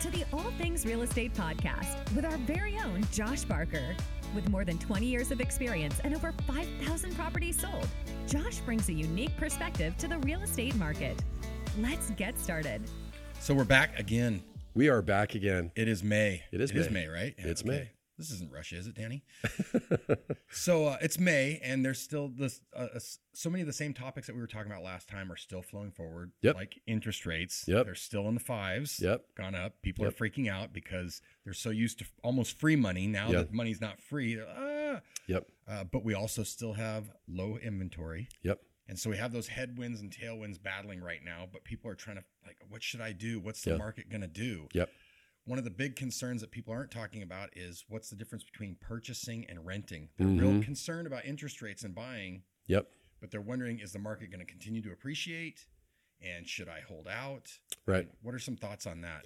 to the All Things Real Estate Podcast with our very own Josh Barker. With more than 20 years of experience and over 5,000 properties sold, Josh brings a unique perspective to the real estate market. Let's get started. So we're back again. We are back again. It is May. It is It is May. May, right? It's May. This isn't Russia, is it, Danny? so uh, it's May, and there's still this. Uh, uh, so many of the same topics that we were talking about last time are still flowing forward. Yep. Like interest rates. Yep. They're still in the fives. Yep. Gone up. People Yep. are freaking out because they're so used to almost free money. Now Yeah. that money's not free. Ah. Yep. Uh, but we also still have low inventory. Yep. And so we have those headwinds and tailwinds battling right now, but people are trying to like, what should I do? What's the Yeah. market going to do? Yep. One of the big concerns that people aren't talking about is what's the difference between purchasing and renting. They're real Mhm. concerned about interest rates and buying, Yep. but they're wondering is the market going to continue to appreciate? And should I hold out? Right. What are some thoughts on that?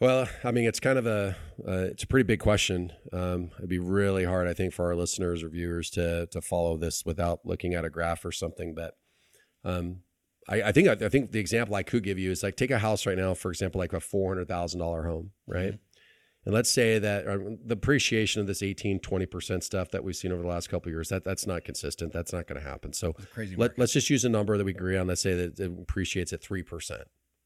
Well, I mean, it's kind of a uh, it's a pretty big question. Um, it'd be really hard, I think, for our listeners or viewers to to follow this without looking at a graph or something. But um, I, I think I think the example I could give you is like take a house right now, for example, like a four hundred thousand dollar home, right? And let's say that uh, the appreciation of this 18, 20% stuff that we've seen over the last couple of years, that that's not consistent. That's not going to happen. So crazy let, let's just use a number that we agree on. Let's say that it appreciates at 3%,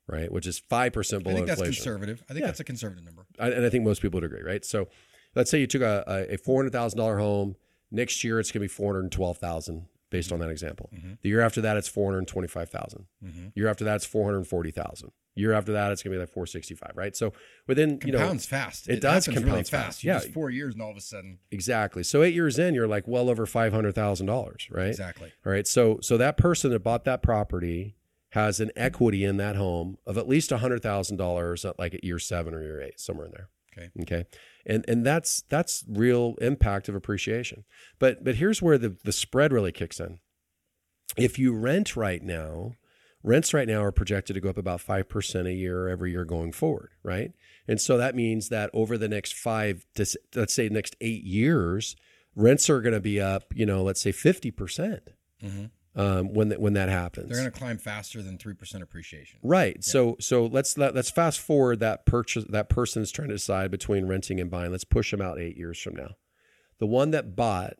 right? Which is 5% I below think that's inflation. conservative. I think Yeah. that's a conservative number. I- and I think most people would agree, right? So let's say you took a, a, a $400,000 home. Next year, it's going to be 412000 based on that example. Mhm. The year after that, it's 425000 Mhm. Year after that, it's 440000 Year after that, it's going to be like 465 right? So within, you know, Compounds fast. it does happens really compound fast. fast. Yeah. four years and all of a sudden. exactly. So eight years in, you're like well over $500,000, right? Exactly. All right. So so that person that bought that property has an equity in that home of at least hundred thousand dollars at like at year seven or year eight, somewhere in there. Okay. Okay. And and that's that's real impact of appreciation. But but here's where the, the spread really kicks in. If you rent right now, rents right now are projected to go up about 5% a year every year going forward, right? And so that means that over the next five to let's say next eight years, rents are going to be up, you know, let's say 50% Mhm. Um, when that when that happens. They're going to climb faster than 3% appreciation. Right. So so let's let, let's fast forward that purchase that person is trying to decide between renting and buying. Let's push them out 8 years from now. The one that bought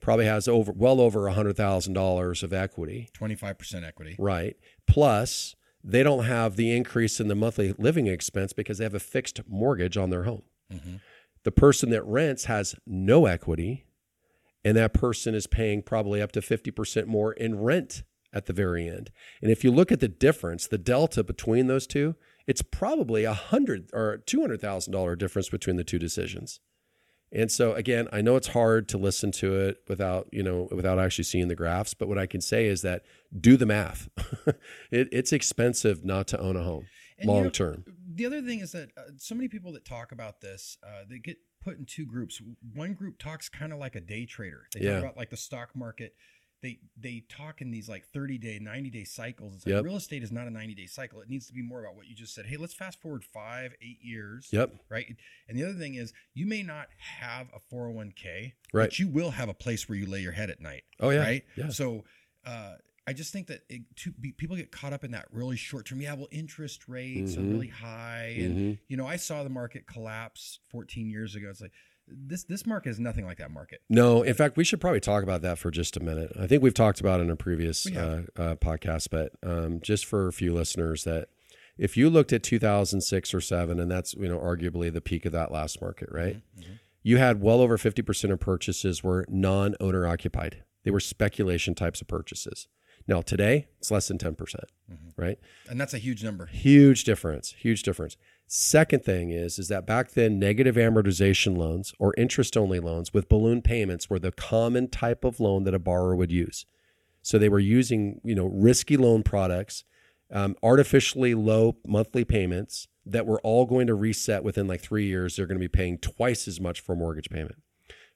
probably has over well over $100,000 of equity, 25% equity. right? Plus they don't have the increase in the monthly living expense because they have a fixed mortgage on their home. Mhm. The person that rents has no equity and that person is paying probably up to 50% more in rent at the very end. And if you look at the difference, the delta between those two, it's probably a hundred or two hundred thousand dollar difference between the two decisions. And so again, I know it's hard to listen to it without, you know, without actually seeing the graphs, but what I can say is that do the math. it, it's expensive not to own a home And you long know, term. The other thing is that uh, so many people that talk about this, uh, they get put in two groups. One group talks kind of like a day trader. They Yeah. talk about like the stock market. They they talk in these like 30 day, 90 day cycles. It's like Yep. real estate is not a 90 day cycle. It needs to be more about what you just said. Hey, let's fast forward five, eight years. Yep. Right. And the other thing is you may not have a 401k, Right. but you will have a place where you lay your head at night. Oh yeah. Right. Yeah. So uh, I just think that it, to be, people get caught up in that really short term. Yeah, well, interest rates are Mhm. really high, and Mhm. you know, I saw the market collapse 14 years ago. It's like this this market is nothing like that market. No, in fact, we should probably talk about that for just a minute. I think we've talked about it in a previous uh, uh, podcast, but um, just for a few listeners, that if you looked at 2006 or seven, and that's you know arguably the peak of that last market, right? Mhm. You had well over 50 percent of purchases were non-owner occupied. They were speculation types of purchases. Now today, it's less than 10 percent, Mhm. right? And that's a huge number. Huge difference. Huge difference. Second thing is is that back then negative amortization loans or interest only loans with balloon payments were the common type of loan that a borrower would use. So they were using you know risky loan products, um, artificially low monthly payments that were all going to reset within like three years. They're going to be paying twice as much for a mortgage payment.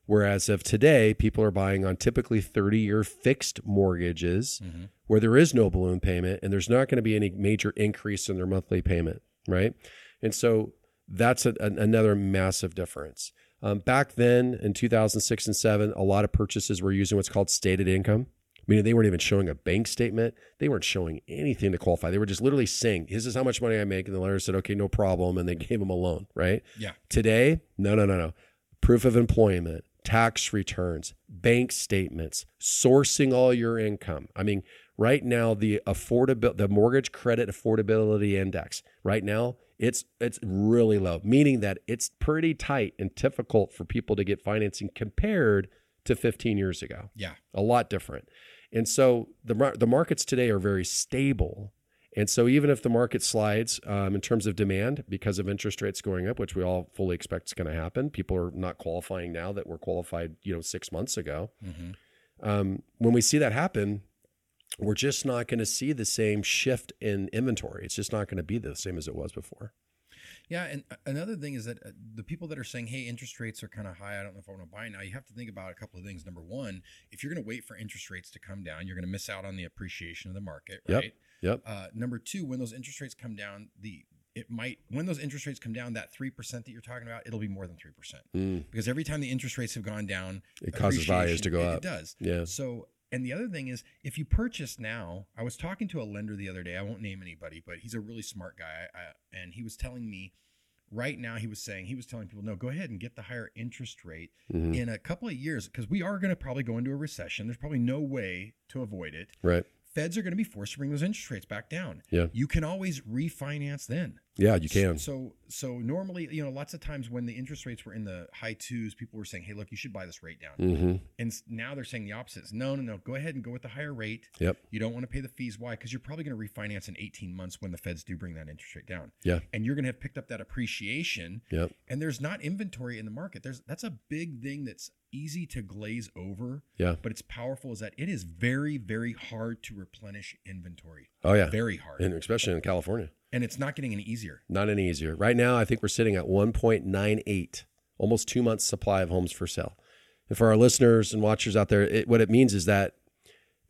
Whereas of today, people are buying on typically 30 year fixed mortgages Mhm. where there is no balloon payment and there's not going to be any major increase in their monthly payment, right? And so that's a, an- another massive difference. Um, back then in 2006 and 7, a lot of purchases were using what's called stated income. meaning they weren't even showing a bank statement. They weren't showing anything to qualify. They were just literally saying, "This is how much money I make," and the lender said, "Okay, no problem," and they gave them a loan. Right? Yeah. Today, no, no, no, no. Proof of employment, tax returns, bank statements, sourcing all your income. I mean, right now the affordable the mortgage credit affordability index right now it's it's really low, meaning that it's pretty tight and difficult for people to get financing compared to 15 years ago. Yeah. A lot different. And so the the markets today are very stable. And so even if the market slides um, in terms of demand because of interest rates going up, which we all fully expect is going to happen, people are not qualifying now that were qualified, you know, six months ago. Mm-hmm. Um, when we see that happen, we're just not going to see the same shift in inventory. It's just not going to be the same as it was before. Yeah, and uh, another thing is that uh, the people that are saying, "Hey, interest rates are kind of high. I don't know if I want to buy now." You have to think about a couple of things. Number one, if you're going to wait for interest rates to come down, you're going to miss out on the appreciation of the market, Yep. right? Yep. Uh, number two, when those interest rates come down, the it might when those interest rates come down, that three percent that you're talking about, it'll be more than three percent Mm, because every time the interest rates have gone down, it causes values to go appreciation- up. It does. Yeah. So, and the other thing is, if you purchase now, I was talking to a lender the other day. I won't name anybody, but he's a really smart guy, I, and he was telling me. Right now, he was saying he was telling people, no, go ahead and get the higher interest rate Mhm. in a couple of years because we are going to probably go into a recession. There's probably no way to avoid it. Right. Feds are going to be forced to bring those interest rates back down. Yeah. You can always refinance then. Yeah, you can. So so normally, you know, lots of times when the interest rates were in the high twos, people were saying, "Hey, look, you should buy this rate down." hmm And now they're saying the opposite. It's, No, no, no. Go ahead and go with the higher rate. Yep. You don't want to pay the fees. Why? Because you're probably going to refinance in 18 months when the feds do bring that interest rate down. Yeah. And you're going to have picked up that appreciation. Yep. And there's not inventory in the market. There's that's a big thing that's easy to glaze over, Yeah. but it's powerful. Is that it is very, very hard to replenish inventory. Oh yeah. Very hard. And especially in California, and it's not getting any easier. not any easier. Right now, I think we're sitting at 1.98, almost two months supply of homes for sale. And for our listeners and watchers out there, it, what it means is that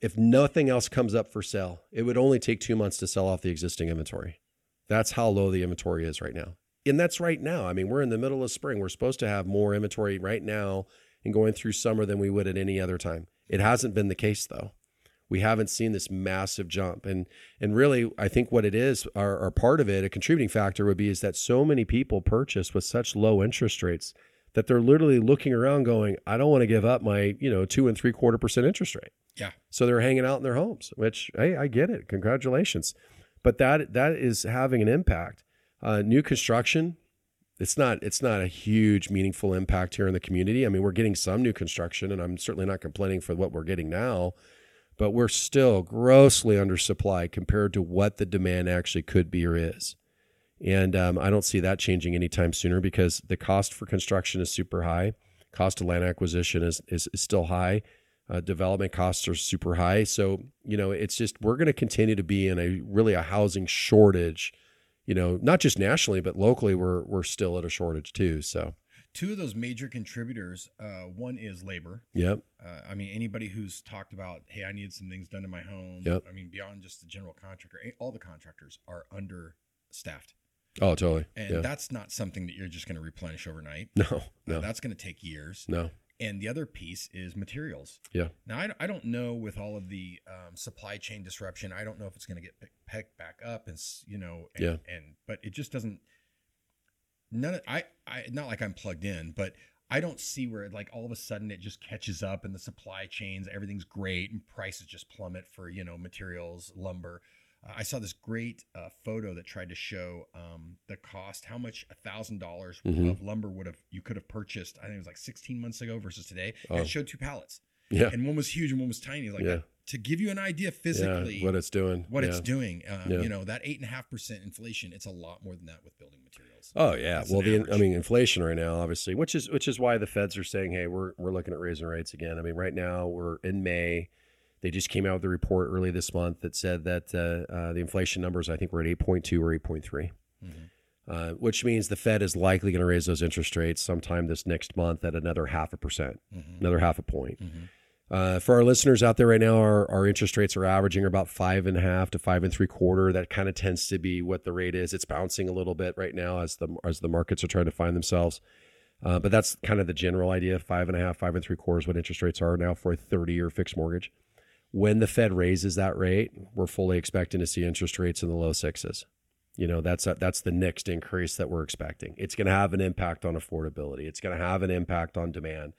if nothing else comes up for sale, it would only take two months to sell off the existing inventory. That's how low the inventory is right now. And that's right now. I mean, we're in the middle of spring. We're supposed to have more inventory right now and going through summer than we would at any other time. It hasn't been the case though. We haven't seen this massive jump. And and really I think what it is, or, or part of it, a contributing factor would be is that so many people purchase with such low interest rates that they're literally looking around going, I don't want to give up my, you know, two and three quarter percent interest rate. Yeah. So they're hanging out in their homes, which hey, I get it. Congratulations. But that that is having an impact. Uh, new construction, it's not it's not a huge meaningful impact here in the community. I mean, we're getting some new construction, and I'm certainly not complaining for what we're getting now, but we're still grossly undersupplied compared to what the demand actually could be or is. And um, I don't see that changing anytime sooner because the cost for construction is super high. Cost of land acquisition is is, is still high. Uh, development costs are super high. So you know, it's just we're going to continue to be in a really a housing shortage. You know, not just nationally, but locally, we're we're still at a shortage too. So, Two of those major contributors, uh, one is labor. yep, Uh, I mean, anybody who's talked about, hey, I need some things done in my home. Yep. I mean, beyond just the general contractor, all the contractors are understaffed, oh, totally, and yeah, that's not something that you're just going to replenish overnight. no, Uh, no, that's going to take years. no, And the other piece is materials. yeah, Now, I, I don't know with all of the um, supply chain disruption, I don't know if it's going to get pick- picked back up, and you know, and, Yeah. and but it just doesn't. None of I, I not like I'm plugged in, but I don't see where like all of a sudden it just catches up and the supply chains, everything's great, and prices just plummet for you know materials, lumber. Uh, I saw this great uh, photo that tried to show um, the cost, how much a thousand dollars Mhm. of lumber would have you could have purchased. I think it was like 16 months ago versus today. And Oh. it showed two pallets yeah, and one was huge and one was tiny. Like Yeah. To give you an idea physically yeah, what it's doing, what yeah. it's doing, uh, Yeah. you know, that eight and a half percent inflation, it's a lot more than that with building materials. Oh yeah. That's well, the I mean inflation right now, obviously, which is which is why the Feds are saying, hey, we're we're looking at raising rates again. I mean, right now we're in May. They just came out with a report early this month that said that uh, uh, the inflation numbers, I think, were at eight point two or eight point three. Mhm. Uh, which means the Fed is likely going to raise those interest rates sometime this next month at another half a percent, Mhm. another half a point. Mhm. Uh, for our listeners out there right now, our, our interest rates are averaging about five and a half to five and three quarter. That kind of tends to be what the rate is. It's bouncing a little bit right now as the as the markets are trying to find themselves. Uh, but that's kind of the general idea: five and a half, five and three quarters, what interest rates are now for a thirty-year fixed mortgage. when the Fed raises that rate, we're fully expecting to see interest rates in the low sixes. You know, that's a, that's the next increase that we're expecting. It's going to have an impact on affordability. It's going to have an impact on demand.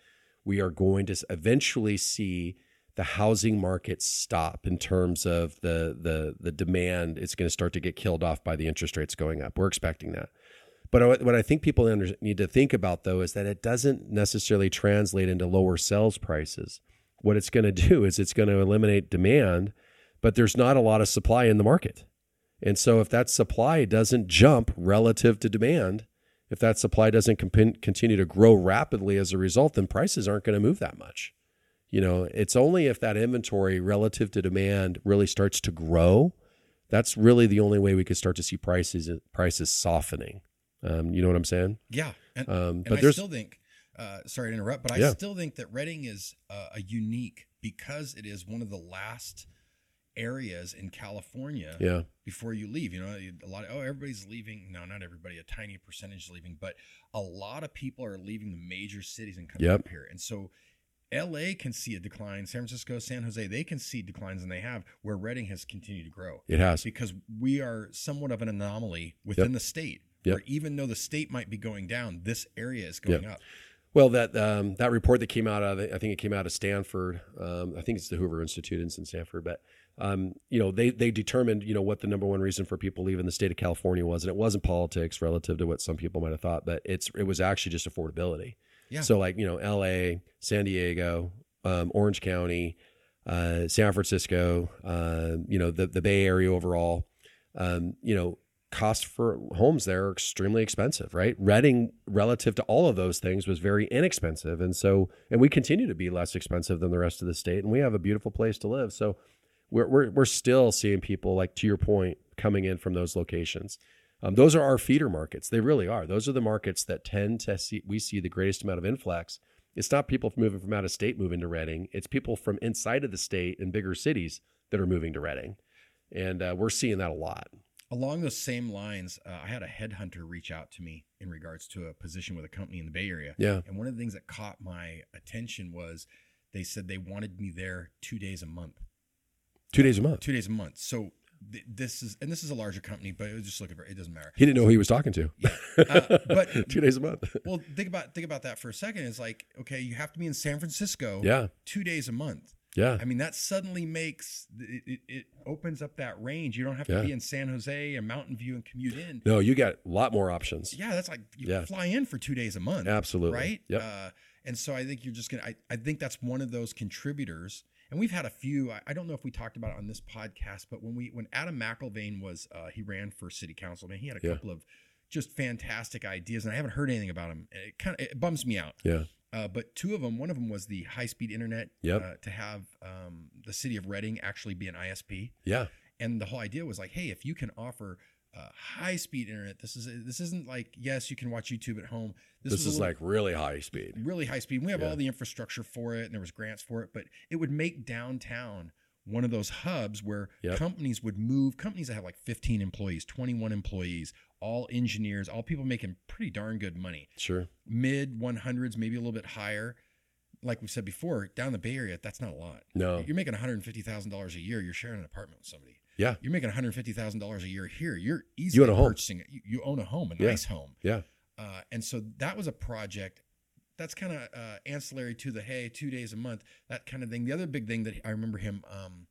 We are going to eventually see the housing market stop in terms of the the the demand. It's going to start to get killed off by the interest rates going up. We're expecting that. But what I think people need to think about though is that it doesn't necessarily translate into lower sales prices what it's going to do is it's going to eliminate demand, but there's not a lot of supply in the market. And so if that supply doesn't jump relative to demand, if that supply doesn't comp- continue to grow rapidly as a result, then prices aren't going to move that much. You know, it's only if that inventory relative to demand really starts to grow, that's really the only way we could start to see prices prices softening. Um, you know what I'm saying? Yeah, and, um, but I still think uh, sorry to interrupt, but I yeah. still think that Redding is uh, a unique because it is one of the last areas in California yeah. before you leave. You know, a lot of, oh, everybody's leaving. No, not everybody, a tiny percentage is leaving, but a lot of people are leaving the major cities and coming yep. up here. And so LA can see a decline. San Francisco, San Jose, they can see declines, and they have. Where Redding has continued to grow. It has because we are somewhat of an anomaly within yep. the state. Yep. Where even though the state might be going down, this area is going up. Well, that um, that report that came out of I think it came out of Stanford. Um, I think it's the Hoover Institute in Stanford, but um, you know they they determined you know what the number one reason for people leaving the state of California was, and it wasn't politics relative to what some people might have thought, but it's it was actually just affordability. Yeah. So like you know L.A., San Diego, um, Orange County, uh, San Francisco, uh, you know the the Bay Area overall. Um, you know cost for homes there are extremely expensive, right? Redding relative to all of those things, was very inexpensive. And so, and we continue to be less expensive than the rest of the state. And we have a beautiful place to live. So we're, we're, we're still seeing people, like to your point, coming in from those locations. Um, those are our feeder markets. They really are. Those are the markets that tend to see, we see the greatest amount of influx. It's not people moving from out of state moving to Redding. It's people from inside of the state in bigger cities that are moving to Redding. And uh, we're seeing that a lot. Along those same lines, uh, I had a headhunter reach out to me in regards to a position with a company in the Bay Area. Yeah. And one of the things that caught my attention was they said they wanted me there two days a month. Two days a month. Two days a month. So th- this is, and this is a larger company, but it was just looking for. It doesn't matter. He didn't know who he was talking to. Yeah. Uh, but two days a month. well, think about think about that for a second. It's like okay, you have to be in San Francisco. Yeah. Two days a month. Yeah. I mean, that suddenly makes it, it, opens up that range. You don't have to yeah. be in San Jose and Mountain View and commute in. No, you got a lot more options. Yeah, that's like you yeah. fly in for two days a month. Absolutely. Right? Yep. Uh, and so I think you're just going to, I think that's one of those contributors. And we've had a few, I, I, don't know if we talked about it on this podcast, but when we, when Adam McIlvaine was, uh, he ran for city council, man, he had a yeah. couple of just fantastic ideas and I haven't heard anything about him. It kind of, it bums me out. Yeah. Uh, but two of them, one of them was the high speed internet. Yep. Uh, to have um, the city of Redding actually be an ISP. Yeah. And the whole idea was like, hey, if you can offer uh, high speed internet, this is this isn't like yes, you can watch YouTube at home. This, this is like really high speed. Really high speed. we have yeah. all the infrastructure for it, and there was grants for it, but it would make downtown one of those hubs where yep. companies would move companies that have like 15 employees 21 employees all engineers, all people making pretty darn good money. Sure. Mid 100s, maybe a little bit higher. Like we said before, down the Bay Area, that's not a lot. No. You're making $150,000 a year. You're sharing an apartment with somebody. Yeah. You're making $150,000 a year here. You're easily you own a home. purchasing it. You, you own a home, a yeah. nice home. Yeah. Uh, and so that was a project that's kind of uh, ancillary to the hey, two days a month, that kind of thing. The other big thing that I remember him um,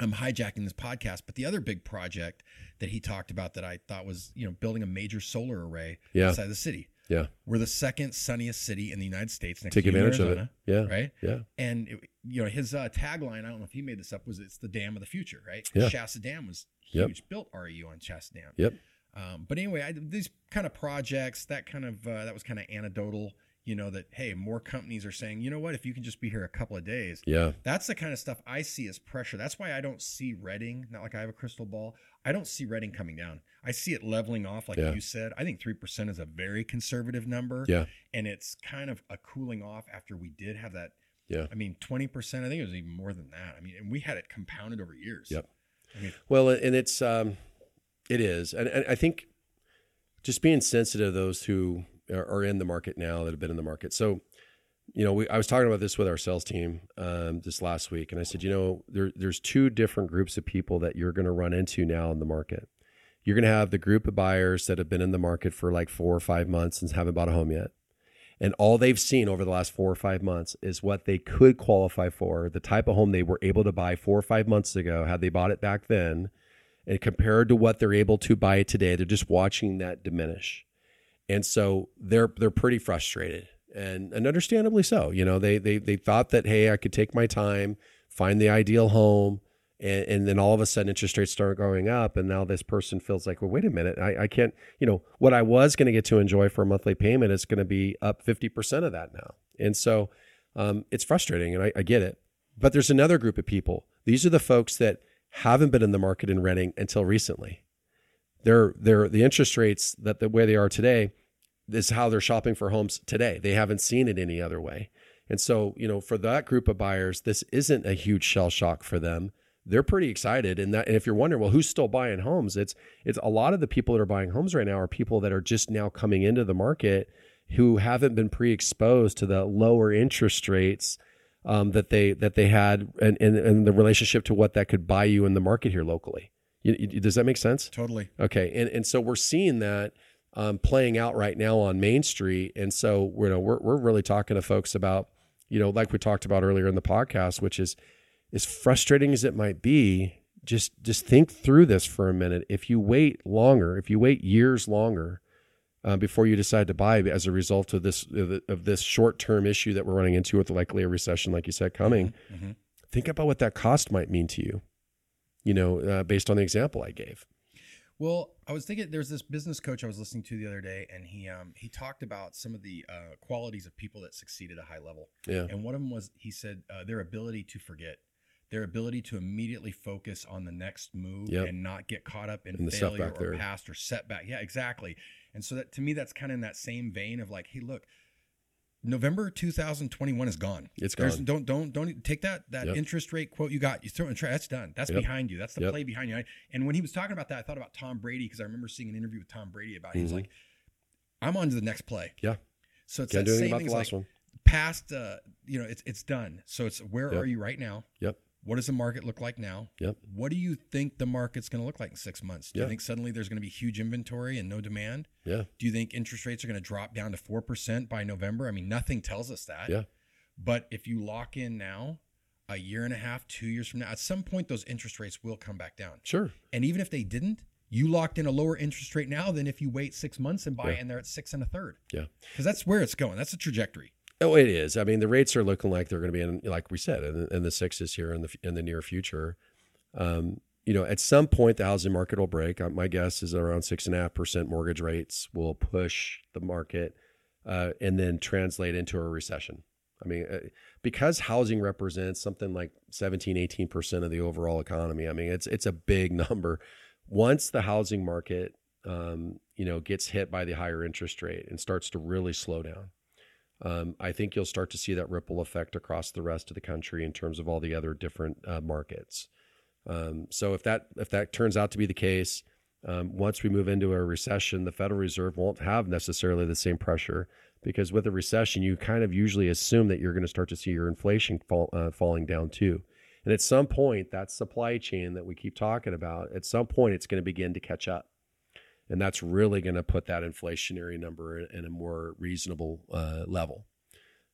I'm hijacking this podcast, but the other big project that he talked about that I thought was, you know, building a major solar array yeah. outside the city. Yeah. We're the second sunniest city in the United States. Next Take advantage Arizona, of it. Yeah. Right. Yeah. And, it, you know, his uh, tagline, I don't know if he made this up, was it's the dam of the future, right? Yeah. Shasta Dam was huge, yep. built REU on Shasta Dam. Yep. Um, but anyway, I, these kind of projects, that kind of, uh, that was kind of anecdotal you know that hey more companies are saying you know what if you can just be here a couple of days. Yeah. That's the kind of stuff i see as pressure. That's why i don't see redding not like i have a crystal ball. I don't see redding coming down. I see it leveling off like yeah. you said. I think 3% is a very conservative number. Yeah. And it's kind of a cooling off after we did have that yeah. I mean 20% i think it was even more than that. I mean and we had it compounded over years. Yep. I mean, well and it's um it is. And, and i think just being sensitive to those who are in the market now that have been in the market. So you know, we, I was talking about this with our sales team um, this last week, and I said, you know, there, there's two different groups of people that you're going to run into now in the market. You're going to have the group of buyers that have been in the market for like four or five months and haven't bought a home yet. And all they've seen over the last four or five months is what they could qualify for, the type of home they were able to buy four or five months ago, had they bought it back then, and compared to what they're able to buy today, they're just watching that diminish. And so they're they're pretty frustrated and and understandably so. You know, they they they thought that hey, I could take my time, find the ideal home, and, and then all of a sudden interest rates start going up, and now this person feels like, well, wait a minute, I, I can't. You know, what I was going to get to enjoy for a monthly payment is going to be up fifty percent of that now, and so um, it's frustrating, and I, I get it. But there's another group of people. These are the folks that haven't been in the market in renting until recently. They're they're the interest rates that the way they are today is how they're shopping for homes today. They haven't seen it any other way. And so, you know, for that group of buyers, this isn't a huge shell shock for them. They're pretty excited. And that and if you're wondering, well, who's still buying homes? It's it's a lot of the people that are buying homes right now are people that are just now coming into the market who haven't been pre-exposed to the lower interest rates um, that they that they had and, and, and the relationship to what that could buy you in the market here locally. You, you, does that make sense? Totally. Okay. And and so we're seeing that um, playing out right now on Main Street. And so you know, we're we're really talking to folks about, you know, like we talked about earlier in the podcast, which is as frustrating as it might be, just just think through this for a minute. If you wait longer, if you wait years longer uh, before you decide to buy, as a result of this of this short term issue that we're running into with likely a recession, like you said, coming, mm-hmm. mm-hmm. think about what that cost might mean to you. You know, uh, based on the example I gave. Well, I was thinking there's this business coach I was listening to the other day, and he um, he talked about some of the uh, qualities of people that succeed at a high level. Yeah. And one of them was he said uh, their ability to forget, their ability to immediately focus on the next move yep. and not get caught up in, in failure or there. past or setback. Yeah, exactly. And so that to me, that's kind of in that same vein of like, hey, look, November 2021 is gone. It's gone. There's, don't don't don't take that that yep. interest rate quote you got. You throw it in trash. That's done. That's yep. behind you. That's the yep. play behind you. And when he was talking about that, I thought about Tom Brady because I remember seeing an interview with Tom Brady about. It. He's mm-hmm. like, "I'm on to the next play." Yeah. So it's Can't that same last like one. Past, uh, you know, it's it's done. So it's where are you right now? Yep. What does the market look like now? Yep. What do you think the market's going to look like in six months? Do yeah. you think suddenly there's going to be huge inventory and no demand? Yeah. Do you think interest rates are going to drop down to 4% by November? I mean, nothing tells us that. Yeah. But if you lock in now, a year and a half, two years from now, at some point, those interest rates will come back down. Sure. And even if they didn't, you locked in a lower interest rate now than if you wait six months and buy yeah. and they're at six and a third. Yeah. Because that's where it's going. That's the trajectory. Oh, it is. I mean, the rates are looking like they're going to be in, like we said, in, in the sixes here in the in the near future. Um, you know, at some point the housing market will break. Uh, my guess is around six and a half percent mortgage rates will push the market uh, and then translate into a recession. I mean, uh, because housing represents something like 17, 18 percent of the overall economy. I mean, it's it's a big number. Once the housing market, um, you know, gets hit by the higher interest rate and starts to really slow down, um, I think you'll start to see that ripple effect across the rest of the country in terms of all the other different uh, markets. Um, so if that if that turns out to be the case, um, once we move into a recession, the Federal Reserve won't have necessarily the same pressure because with a recession, you kind of usually assume that you're going to start to see your inflation fall, uh, falling down too. And at some point, that supply chain that we keep talking about, at some point, it's going to begin to catch up and that's really going to put that inflationary number in, a more reasonable uh, level.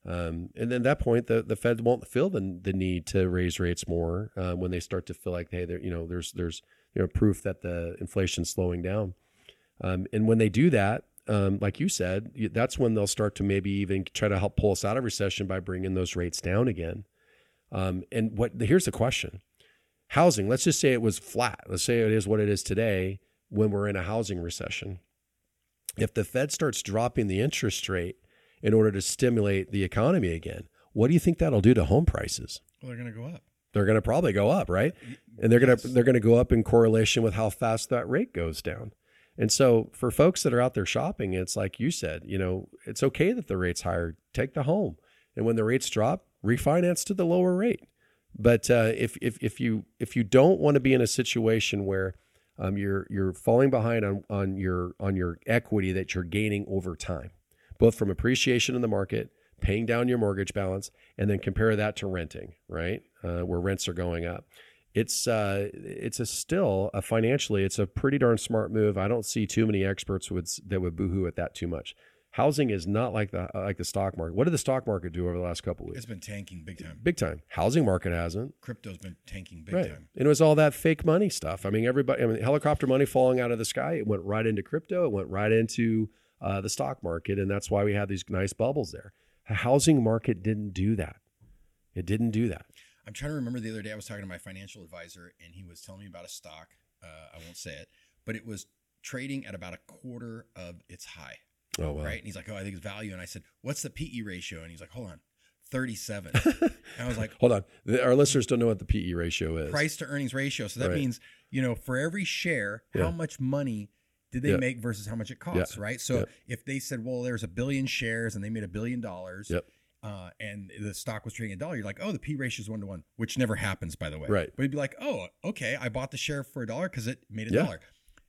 Um, and then at that point, the, the Fed won't feel the, the need to raise rates more uh, when they start to feel like, hey, you know, there's there's you know proof that the inflation's slowing down. Um, and when they do that, um, like you said, that's when they'll start to maybe even try to help pull us out of recession by bringing those rates down again. Um, and what here's the question: housing. Let's just say it was flat. Let's say it is what it is today when we're in a housing recession. If the Fed starts dropping the interest rate in order to stimulate the economy again, what do you think that'll do to home prices? Well, they're going to go up. They're going to probably go up, right? And they're going to they're going to go up in correlation with how fast that rate goes down. And so for folks that are out there shopping, it's like you said, you know, it's okay that the rate's higher. Take the home. And when the rates drop, refinance to the lower rate. But uh, if, if, if you if you don't want to be in a situation where um, you're you're falling behind on on your on your equity that you're gaining over time, both from appreciation in the market, paying down your mortgage balance, and then compare that to renting, right? Uh, where rents are going up. It's uh, it's a still a financially, it's a pretty darn smart move. I don't see too many experts would that would boohoo at that too much. Housing is not like the like the stock market. What did the stock market do over the last couple of weeks? It's been tanking big time. Big time. Housing market hasn't. Crypto's been tanking big right. time. And it was all that fake money stuff. I mean, everybody. I mean, helicopter money falling out of the sky. It went right into crypto. It went right into uh, the stock market, and that's why we had these nice bubbles there. The housing market didn't do that. It didn't do that. I'm trying to remember the other day I was talking to my financial advisor, and he was telling me about a stock. Uh, I won't say it, but it was trading at about a quarter of its high. Oh wow. Right. And he's like, Oh, I think it's value. And I said, What's the PE ratio? And he's like, Hold on, 37. and I was like, Hold on. Our listeners don't know what the PE ratio is. Price to earnings ratio. So that Right. means, you know, for every share, Yeah. how much money did they make versus how much it costs, right? So if they said, Well, there's a billion shares and they made a billion dollars. Yep. Uh, and the stock was trading a dollar, you're like, oh, the P ratio is one to one, which never happens, by the way. Right. But you'd be like, oh, okay, I bought the share for a dollar because it made a dollar.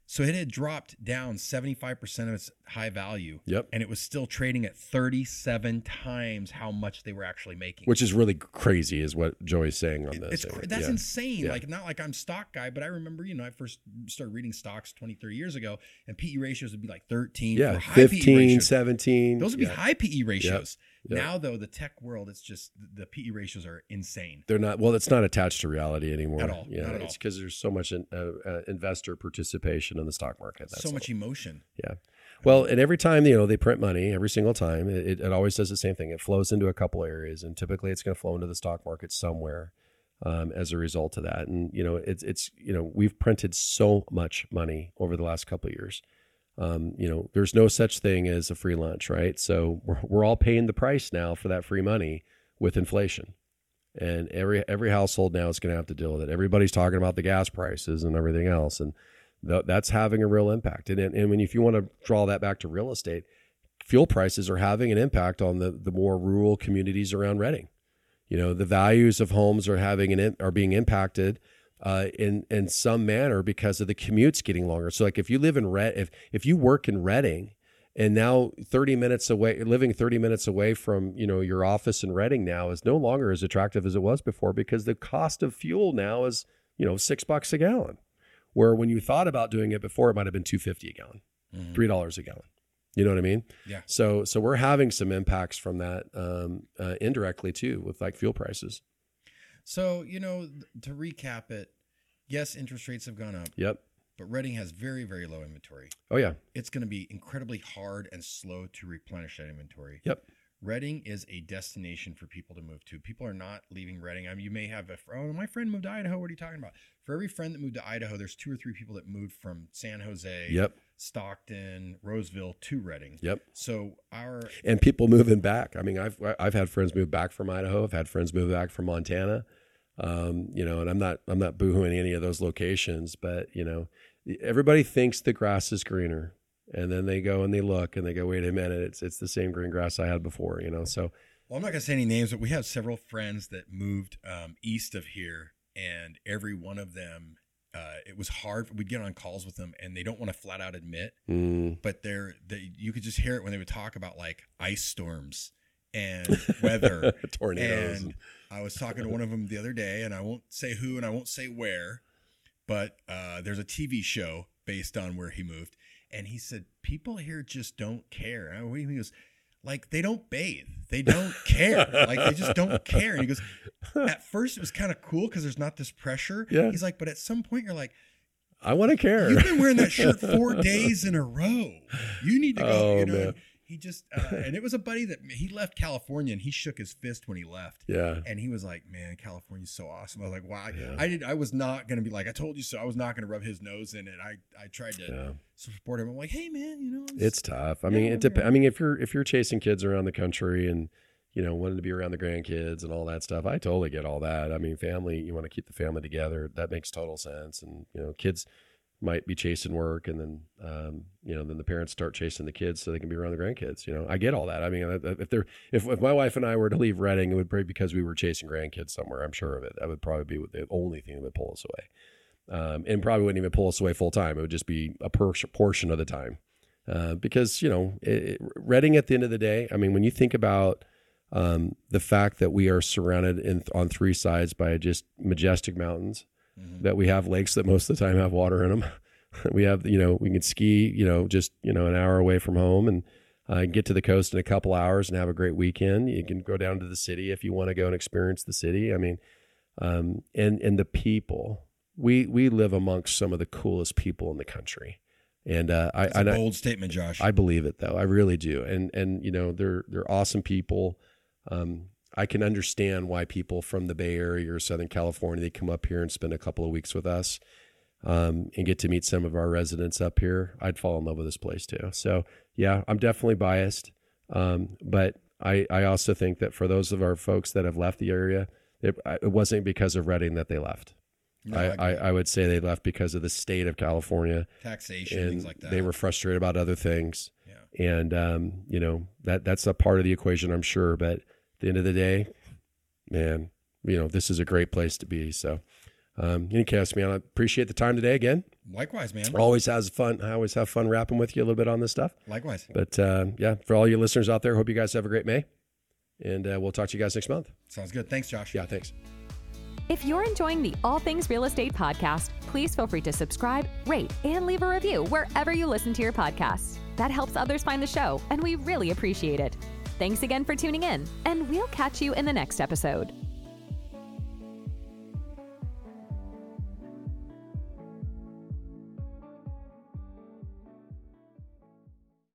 So it had dropped down 75% of its high value. Yep. And it was still trading at 37 times how much they were actually making. Which is really crazy, is what Joey's saying on this. it's cra- that's Yeah. insane. Yeah. Like not like I'm stock guy, but I remember, you know, I first started reading stocks 20, 30 years ago and PE ratios would be like 13 Yeah, for high 15, ratios. 17. Those would be yeah. high PE ratios. Yep. Now though, the tech world, it's just the PE ratios are insane. They're not well. It's not attached to reality anymore. At all, Yeah, not at it's because there's so much in, uh, uh, investor participation in the stock market. That's so much all. emotion. Yeah. Well, and every time you know they print money, every single time, it, it always does the same thing. It flows into a couple areas, and typically it's going to flow into the stock market somewhere um, as a result of that. And you know, it's it's you know we've printed so much money over the last couple of years. Um, you know, there's no such thing as a free lunch, right? So we're, we're all paying the price now for that free money with inflation. And every every household now is going to have to deal with it. Everybody's talking about the gas prices and everything else, and th- that's having a real impact. And and when if you want to draw that back to real estate, fuel prices are having an impact on the the more rural communities around Redding. You know, the values of homes are having an im- are being impacted uh, in in some manner because of the commutes getting longer. So, like if you live in Red, if if you work in Redding, and now 30 minutes away living 30 minutes away from you know your office in Redding now is no longer as attractive as it was before because the cost of fuel now is you know six bucks a gallon where when you thought about doing it before it might have been 250 a gallon Mhm. three dollars a gallon you know what i mean Yeah. so so we're having some impacts from that um, uh, indirectly too with like fuel prices So, you know, to recap it, yes, interest rates have gone up, yep but Redding has very, very low inventory. oh yeah It's going to be incredibly hard and slow to replenish that inventory. yep Redding is a destination for people to move to. People are not leaving Redding. I mean, you may have a oh, my friend moved to Idaho. What are you talking about? For every friend that moved to Idaho, there's two or three people that moved from San Jose, yep Stockton, Roseville to Redding. yep So our and people moving back. I mean, I've I've had friends move back from Idaho. I've had friends move back from Montana. Um, you know, and I'm not I'm not boohooing any of those locations, but you know, everybody thinks the grass is greener, and then they go and they look and they go, wait a minute, it's it's the same green grass I had before. You know, so Well, I'm not going to say any names, but we have several friends that moved um, east of here, and every one of them, uh, it was hard. We'd get on calls with them, and they don't want to flat out admit, mm, but they're they, you could just hear it when they would talk about like ice storms and weather. tornadoes. and I was talking to one of them the other day, and I won't say who and I won't say where, but uh, there's a TV show based on where he moved, and he said people here just don't care. And I, what do you mean? He goes, like they don't bathe, they don't care, like they just don't care. And he goes, at first it was kind of cool because there's not this pressure. Yeah. He's like, but at some point you're like, I want to care. you've been wearing that shirt four days in a row. You need to go. Oh, you know. man. He just uh, and it was a buddy that he left California and he shook his fist when he left yeah, and he was like, "Man, California's so awesome." I was like, "Wow!" I- Yeah. I did. I was not gonna be like, "I told you so." I was not gonna rub his nose in it. I I tried to yeah. support him. I'm like, "Hey, man, you know, It's tough. I Yeah, mean, it we're dep- I mean, if you're if you're chasing kids around the country and you know wanting to be around the grandkids and all that stuff, I totally get all that. I mean, family, you want to keep the family together. That makes total sense. And you know, kids might be chasing work, and then um, you know, then the parents start chasing the kids so they can be around the grandkids. You know, I get all that. I mean, if they're if, if my wife and I were to leave Redding, it would be because we were chasing grandkids somewhere. I'm sure of it. That would probably be the only thing that would pull us away um, and probably wouldn't even pull us away full time. It would just be a per- portion of the time. Uh, because, you know, it, it, Redding at the end of the day, I mean, when you think about Um, the fact that we are surrounded in, on three sides by just majestic mountains, Mhm. that we have lakes that most of the time have water in them. we have, you know, we can ski, you know, just, you know, an hour away from home and uh, get to the coast in a couple hours and have a great weekend. You can go down to the city if you want to go and experience the city. I mean, um, and, and the people, we, we live amongst some of the coolest people in the country. And uh, I, a and I, bold statement, Josh. I believe it though. I really do. And and you know, they're they're awesome people. Um, I can understand why people from the Bay Area or Southern California they come up here and spend a couple of weeks with us um, and get to meet some of our residents up here. I'd fall in love with this place too. So yeah, I'm definitely biased, um, but I I also think that for those of our folks that have left the area, it, it wasn't because of Redding that they left. No, I. I, I would say they left because of the state of California taxation, and things like that. they were frustrated about other things Yeah. and um, you know that that's a part of the equation i'm sure but the end of the day man you know this is a great place to be so um, in any case man i appreciate the time today again Likewise, man. always has fun i always have fun rapping with you a little bit on this stuff Likewise. but uh, yeah for all you listeners out there hope you guys have a great may and uh, we'll talk to you guys next month Sounds good. Thanks, Josh. yeah thanks If you're enjoying the All Things Real Estate podcast, please feel free to subscribe, rate, and leave a review wherever you listen to your podcasts. That helps others find the show, and we really appreciate it. Thanks again for tuning in, and we'll catch you in the next episode.